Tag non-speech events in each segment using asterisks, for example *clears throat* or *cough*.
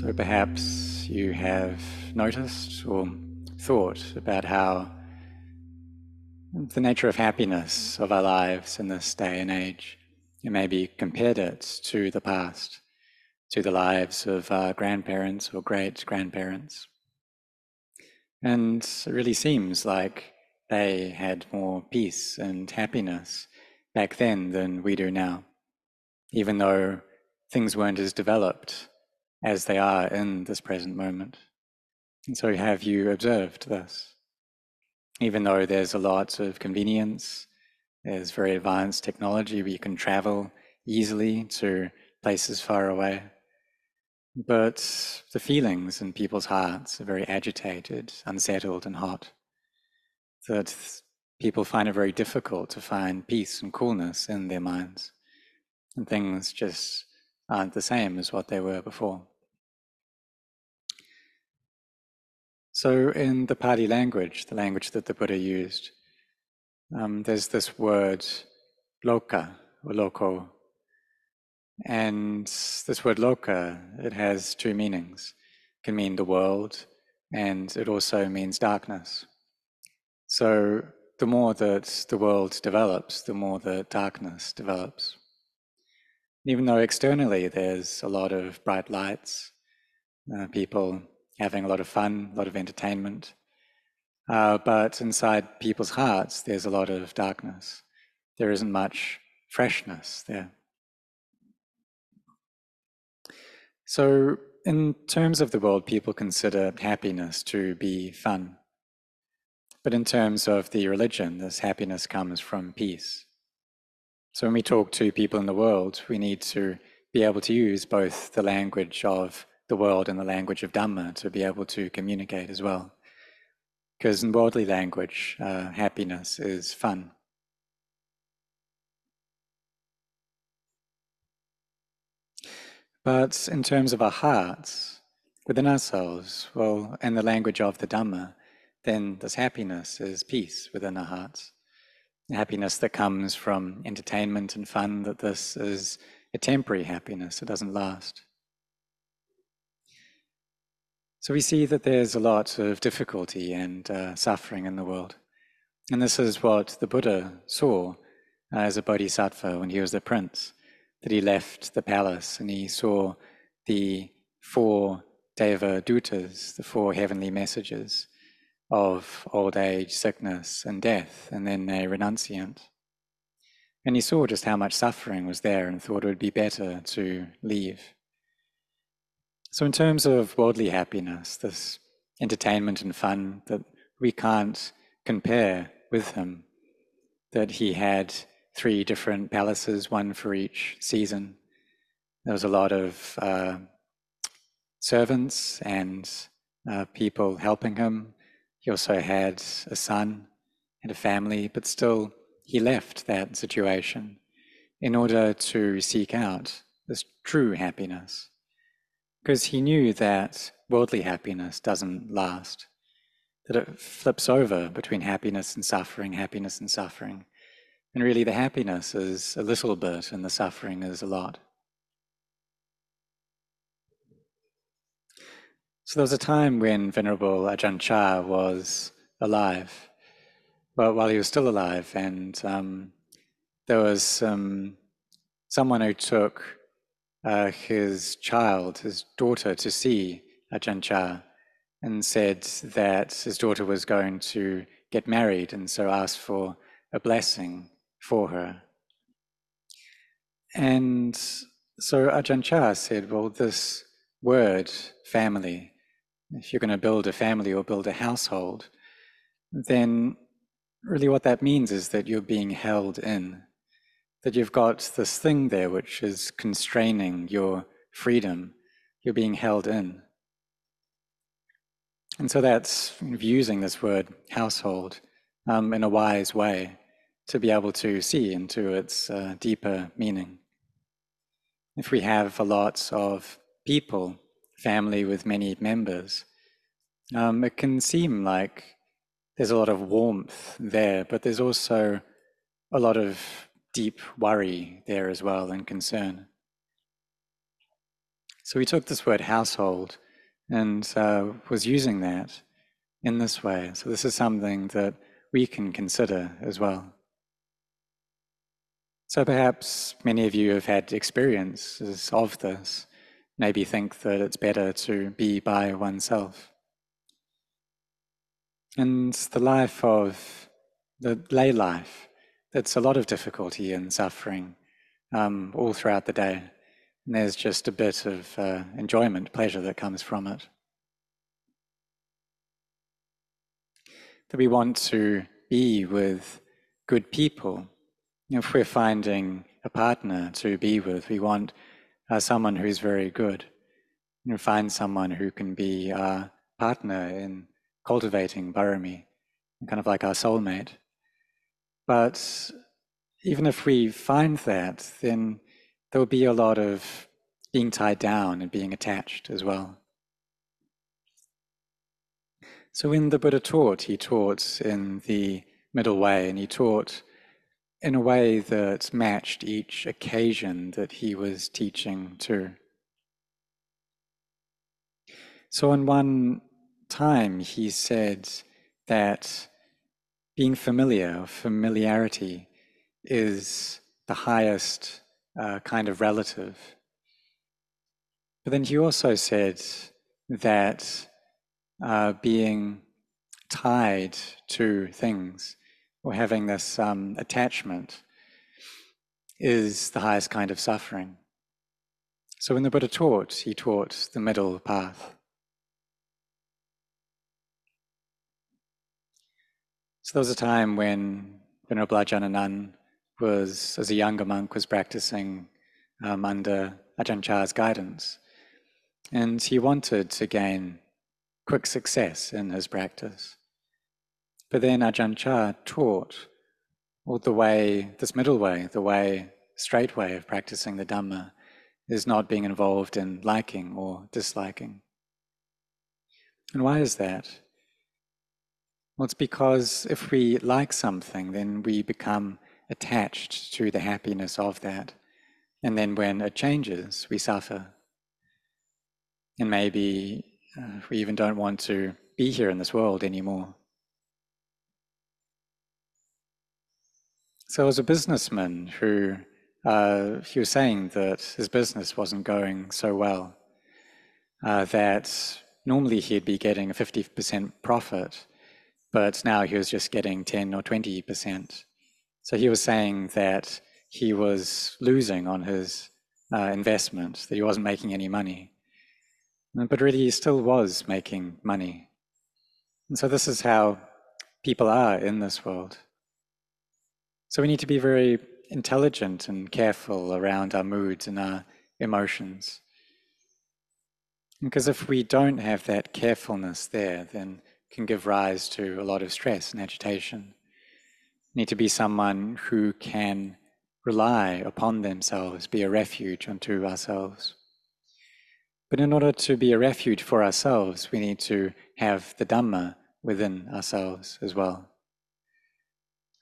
So perhaps you have noticed or thought about how the nature of happiness of our lives in this day and age, you maybe compared it to the past, to the lives of our grandparents or great grandparents. And it really seems like they had more peace and happiness back then than we do now, even though things weren't as developed as they are in this present moment. And so, have you observed this? Even though there's a lot of convenience, there's very advanced technology where you can travel easily to places far away. But the feelings in people's hearts are very agitated, unsettled, and hot. That people find it very difficult to find peace and coolness in their minds. And things just aren't the same as what they were before. So, in the Pali language, the language that the Buddha used, um, there's this word loka or loko. And this word loka, it has two meanings. It can mean the world, and it also means darkness. So, the more that the world develops, the more the darkness develops. Even though externally there's a lot of bright lights, uh, people having a lot of fun, a lot of entertainment. Uh, but inside people's hearts, there's a lot of darkness. There isn't much freshness there. So, in terms of the world, people consider happiness to be fun. But in terms of the religion, this happiness comes from peace. So, when we talk to people in the world, we need to be able to use both the language of the world in the language of Dhamma to be able to communicate as well. Because in worldly language, uh, happiness is fun. But in terms of our hearts, within ourselves, well, in the language of the Dhamma, then this happiness is peace within our hearts. Happiness that comes from entertainment and fun, that this is a temporary happiness, it doesn't last. So we see that there's a lot of difficulty and uh, suffering in the world. And this is what the Buddha saw as a bodhisattva when he was the prince, that he left the palace and he saw the four Deva Dutas, the four heavenly messages of old age, sickness, and death, and then a renunciant. And he saw just how much suffering was there and thought it would be better to leave. So, in terms of worldly happiness, this entertainment and fun that we can't compare with him, that he had three different palaces, one for each season. There was a lot of uh, servants and uh, people helping him. He also had a son and a family, but still he left that situation in order to seek out this true happiness because he knew that worldly happiness doesn't last, that it flips over between happiness and suffering, happiness and suffering. And really, the happiness is a little bit, and the suffering is a lot. So there was a time when Venerable Ajahn Chah was alive, well, while he was still alive, and um, there was um, someone who took uh, his child, his daughter, to see Ajahn Chah and said that his daughter was going to get married and so asked for a blessing for her. And so Ajahn Chah said, Well, this word, family, if you're going to build a family or build a household, then really what that means is that you're being held in that you've got this thing there which is constraining your freedom. You're being held in. And so that's using this word household um, in a wise way to be able to see into its uh, deeper meaning. If we have a lot of people, family with many members, um, it can seem like there's a lot of warmth there, but there's also a lot of deep worry there as well and concern. So we took this word household and uh, was using that in this way. So this is something that we can consider as well. So perhaps many of you have had experiences of this, maybe think that it's better to be by oneself. And the life of the lay life, that's a lot of difficulty and suffering um, all throughout the day. And there's just a bit of uh, enjoyment, pleasure that comes from it. That we want to be with good people. If we're finding a partner to be with, we want uh, someone who's very good. Know, find someone who can be our partner in cultivating Barami, kind of like our soulmate. But even if we find that, then there will be a lot of being tied down and being attached as well. So when the Buddha taught, he taught in the middle way, and he taught in a way that matched each occasion that he was teaching to. So, in one time, he said that being familiar, familiarity, is the highest uh, kind of relative. But then he also said that uh, being tied to things or having this um, attachment is the highest kind of suffering. So when the Buddha taught, he taught the middle path. So there was a time when Venerable Ajahn Anan was, as a younger monk, was practicing um, under Ajahn Chah's guidance. And he wanted to gain quick success in his practice. But then Ajahn Chah taught well, the way, this middle way, the way, straight way of practicing the Dhamma is not being involved in liking or disliking. And why is that? Well, it's because if we like something, then we become attached to the happiness of that. And then when it changes, we suffer. And maybe uh, we even don't want to be here in this world anymore. So, as a businessman who uh, he was saying that his business wasn't going so well, uh, that normally he'd be getting a 50% profit, but now he was just getting 10 or 20%. So he was saying that he was losing on his uh, investment, that he wasn't making any money. But really, he still was making money. And so, this is how people are in this world. So, we need to be very intelligent and careful around our moods and our emotions. Because if we don't have that carefulness there, then can give rise to a lot of stress and agitation. Need to be someone who can rely upon themselves, be a refuge unto ourselves. But in order to be a refuge for ourselves, we need to have the Dhamma within ourselves as well.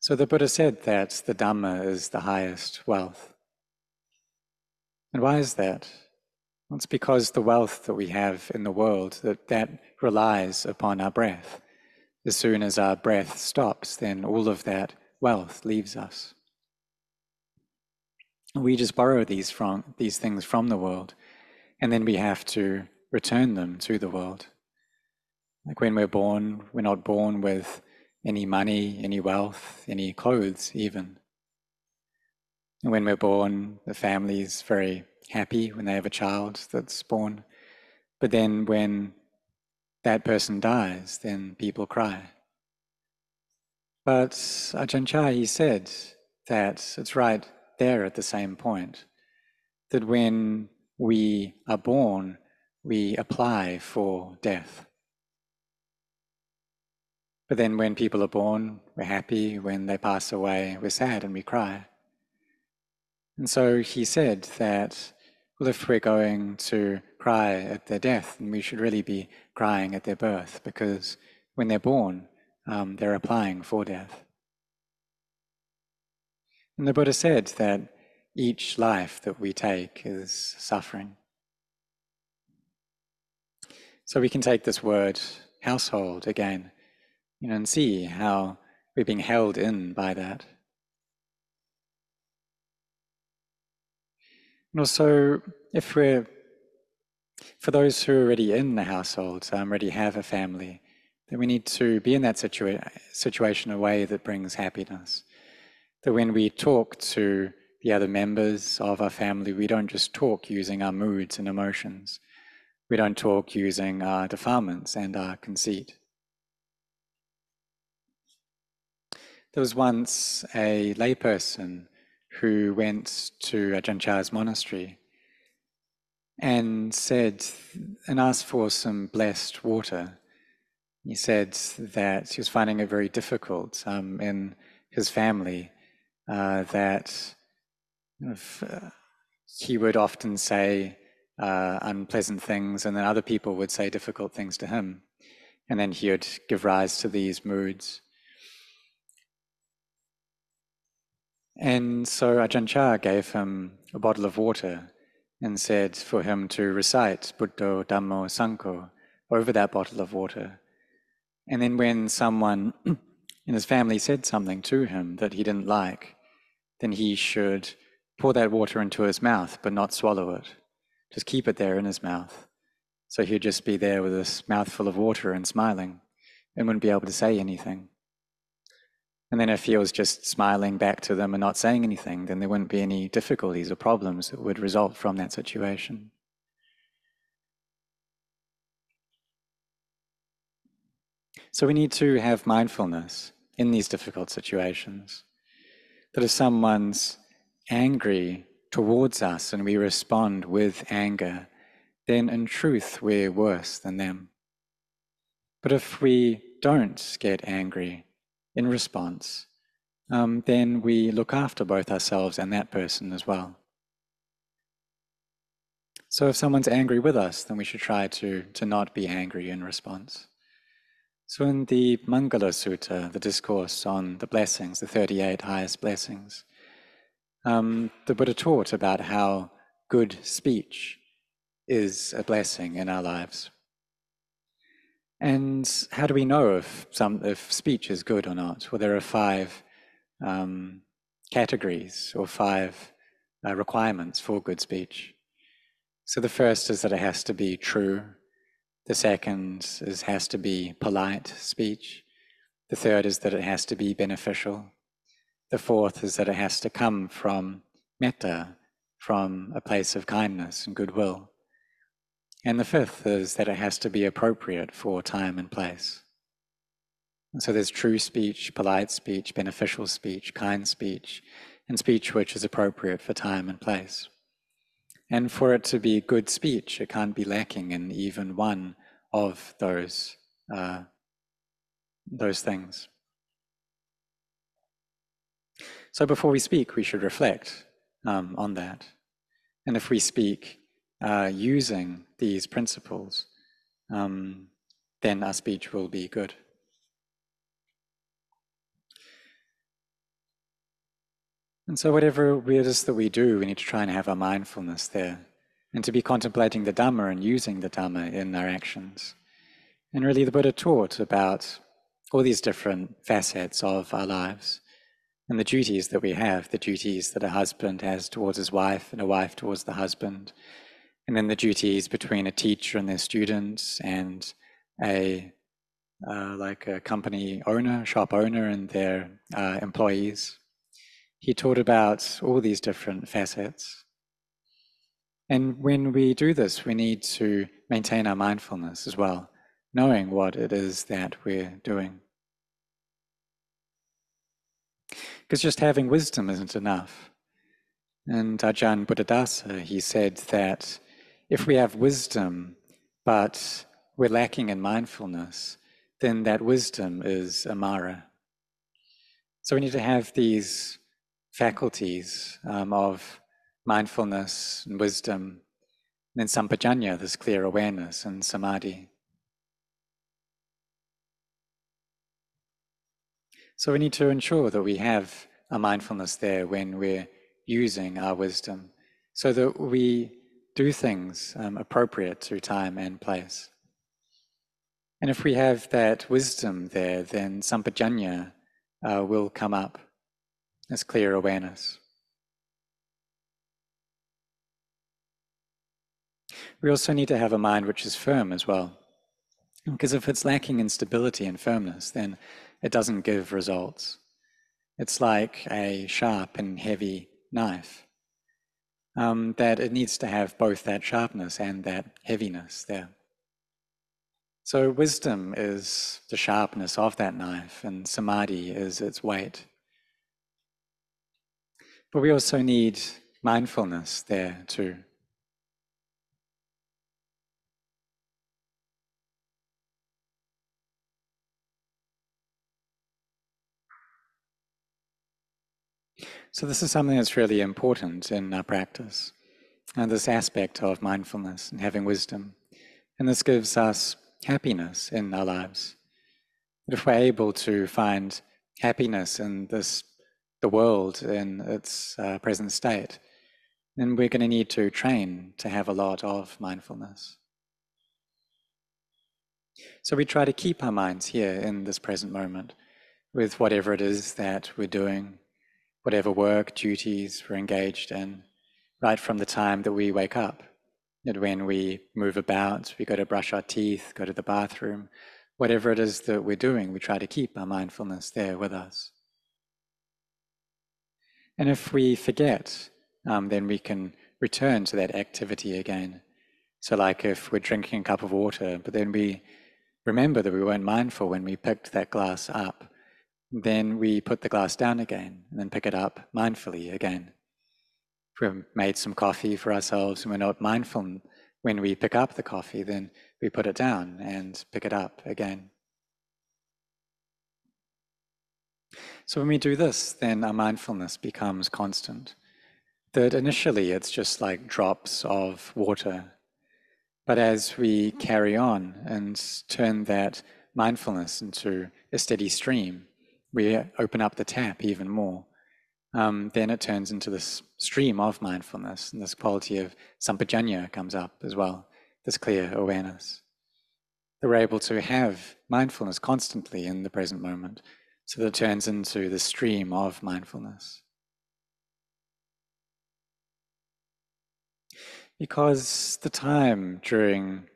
So the Buddha said that the Dhamma is the highest wealth. And why is that? Well, it's because the wealth that we have in the world, that, that relies upon our breath. As soon as our breath stops, then all of that wealth leaves us. We just borrow these from these things from the world and then we have to return them to the world. Like when we're born, we're not born with any money, any wealth, any clothes, even. And when we're born, the family is very happy when they have a child that's born. But then when that person dies, then people cry. But Ajahn Chah, he said that it's right there at the same point that when we are born, we apply for death. But then when people are born, we're happy. When they pass away, we're sad and we cry. And so he said that, well, if we're going to cry at their death, then we should really be crying at their birth, because when they're born, um, they're applying for death. And the Buddha said that each life that we take is suffering. So we can take this word household again, you know, and see how we're being held in by that. And also, if we're, for those who are already in the household, um, already have a family, then we need to be in that situa- situation a way that brings happiness. That when we talk to the other members of our family, we don't just talk using our moods and emotions. We don't talk using our defilements and our conceit. There was once a layperson who went to Ajahn Chah's monastery and said and asked for some blessed water. He said that he was finding it very difficult um, in his family uh, that if, uh, he would often say uh, unpleasant things, and then other people would say difficult things to him, and then he would give rise to these moods. And so Ajahn Chah gave him a bottle of water and said for him to recite Buddho Dhammo Sangho over that bottle of water. And then when someone *clears throat* in his family said something to him that he didn't like, then he should pour that water into his mouth but not swallow it. Just keep it there in his mouth. So he'd just be there with this mouthful of water and smiling and wouldn't be able to say anything. And then if he was just smiling back to them and not saying anything, then there wouldn't be any difficulties or problems that would result from that situation. So we need to have mindfulness in these difficult situations. That if someone's angry towards us and we respond with anger, then in truth we're worse than them. But if we don't get angry, in response, um, then we look after both ourselves and that person as well. So if someone's angry with us, then we should try to, to not be angry in response. So in the Mangala Sutta, the discourse on the blessings, the 38 highest blessings, um, the Buddha taught about how good speech is a blessing in our lives. And how do we know if some if speech is good or not? Well, there are five um, categories or five uh, requirements for good speech. So the first is that it has to be true. The second is has to be polite speech. The third is that it has to be beneficial. The fourth is that it has to come from metta, from a place of kindness and goodwill. And the fifth is that it has to be appropriate for time and place. And so there's true speech, polite speech, beneficial speech, kind speech, and speech which is appropriate for time and place. And for it to be good speech, it can't be lacking in even one of those, uh, those things. So before we speak, we should reflect um, on that. And if we speak uh, using these principles, um, then our speech will be good. And so, whatever it is that we do, we need to try and have our mindfulness there and to be contemplating the Dhamma and using the Dhamma in our actions. And really, the Buddha taught about all these different facets of our lives and the duties that we have the duties that a husband has towards his wife and a wife towards the husband, and then the duties between a teacher and their students and a uh, like a company owner, shop owner, and their uh, employees. He taught about all these different facets. And when we do this, we need to maintain our mindfulness as well, knowing what it is that we're doing. Because just having wisdom isn't enough. And Ajahn Buddhadasa, he said that if we have wisdom, but we're lacking in mindfulness, then that wisdom is amara. So we need to have these faculties um, of mindfulness and wisdom, and then sampajanya, this clear awareness, and samadhi. So we need to ensure that we have a mindfulness there when we're using our wisdom, so that we do things um, appropriate to time and place. And if we have that wisdom there, then sampajanya uh, will come up as clear awareness. We also need to have a mind which is firm as well. Because if it's lacking in stability and firmness, then it doesn't give results. It's like a sharp and heavy knife, um, that it needs to have both that sharpness and that heaviness there. So, wisdom is the sharpness of that knife, and samadhi is its weight. But we also need mindfulness there too. So, this is something that's really important in our practice, and this aspect of mindfulness and having wisdom. And this gives us happiness in our lives. But if we're able to find happiness in this, the world in its uh, present state, then we're going to need to train to have a lot of mindfulness. So we try to keep our minds here in this present moment with whatever it is that we're doing, whatever work, duties we're engaged in, right from the time that we wake up. That when we move about, we go to brush our teeth, go to the bathroom, whatever it is that we're doing, we try to keep our mindfulness there with us. And if we forget, um, then we can return to that activity again. So, like if we're drinking a cup of water, but then we remember that we weren't mindful when we picked that glass up, then we put the glass down again and then pick it up mindfully again. If we've made some coffee for ourselves and we're not mindful when we pick up the coffee, then we put it down and pick it up again. So when we do this, then our mindfulness becomes constant. That initially it's just like drops of water. But as we carry on and turn that mindfulness into a steady stream, we open up the tap even more, um, then it turns into this stream of mindfulness, and this quality of sampajanya comes up as well, this clear awareness. That we're able to have mindfulness constantly in the present moment, so that it turns into the stream of mindfulness. Because the time during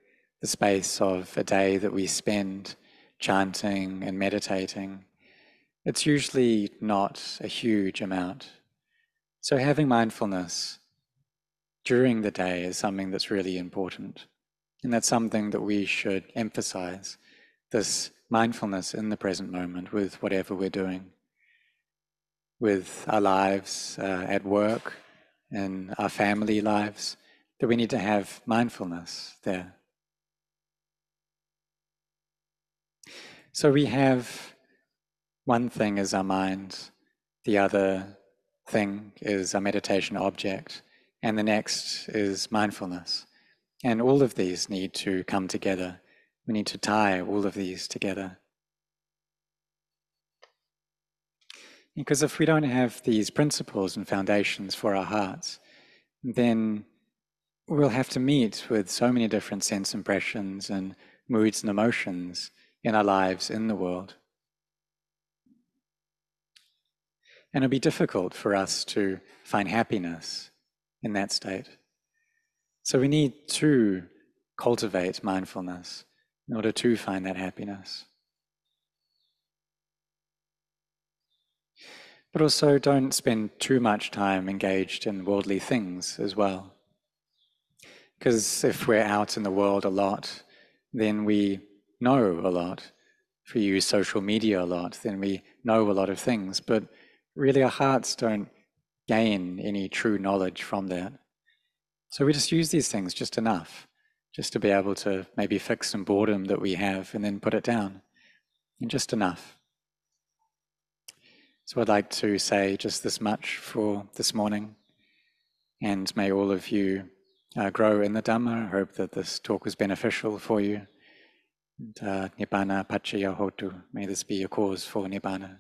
the space of a day that we spend chanting and meditating it's usually not a huge amount. So, having mindfulness during the day is something that's really important. And that's something that we should emphasize this mindfulness in the present moment with whatever we're doing, with our lives uh, at work and our family lives, that we need to have mindfulness there. So we have one thing is our mind, the other thing is our meditation object, and the next is mindfulness. And all of these need to come together. We need to tie all of these together. Because if we don't have these principles and foundations for our hearts, then we'll have to meet with so many different sense impressions and moods and emotions in our lives in the world. And it'll be difficult for us to find happiness in that state. So we need to cultivate mindfulness in order to find that happiness. But also, don't spend too much time engaged in worldly things as well. Because if we're out in the world a lot, then we know a lot. If we use social media a lot, then we know a lot of things. But really our hearts don't gain any true knowledge from that. So we just use these things just enough, just to be able to maybe fix some boredom that we have and then put it down, and just enough. So I'd like to say just this much for this morning, and may all of you uh, grow in the Dhamma. I hope that this talk was beneficial for you. And, uh, Nibbana Paccaya Hotu, may this be a cause for Nibbana.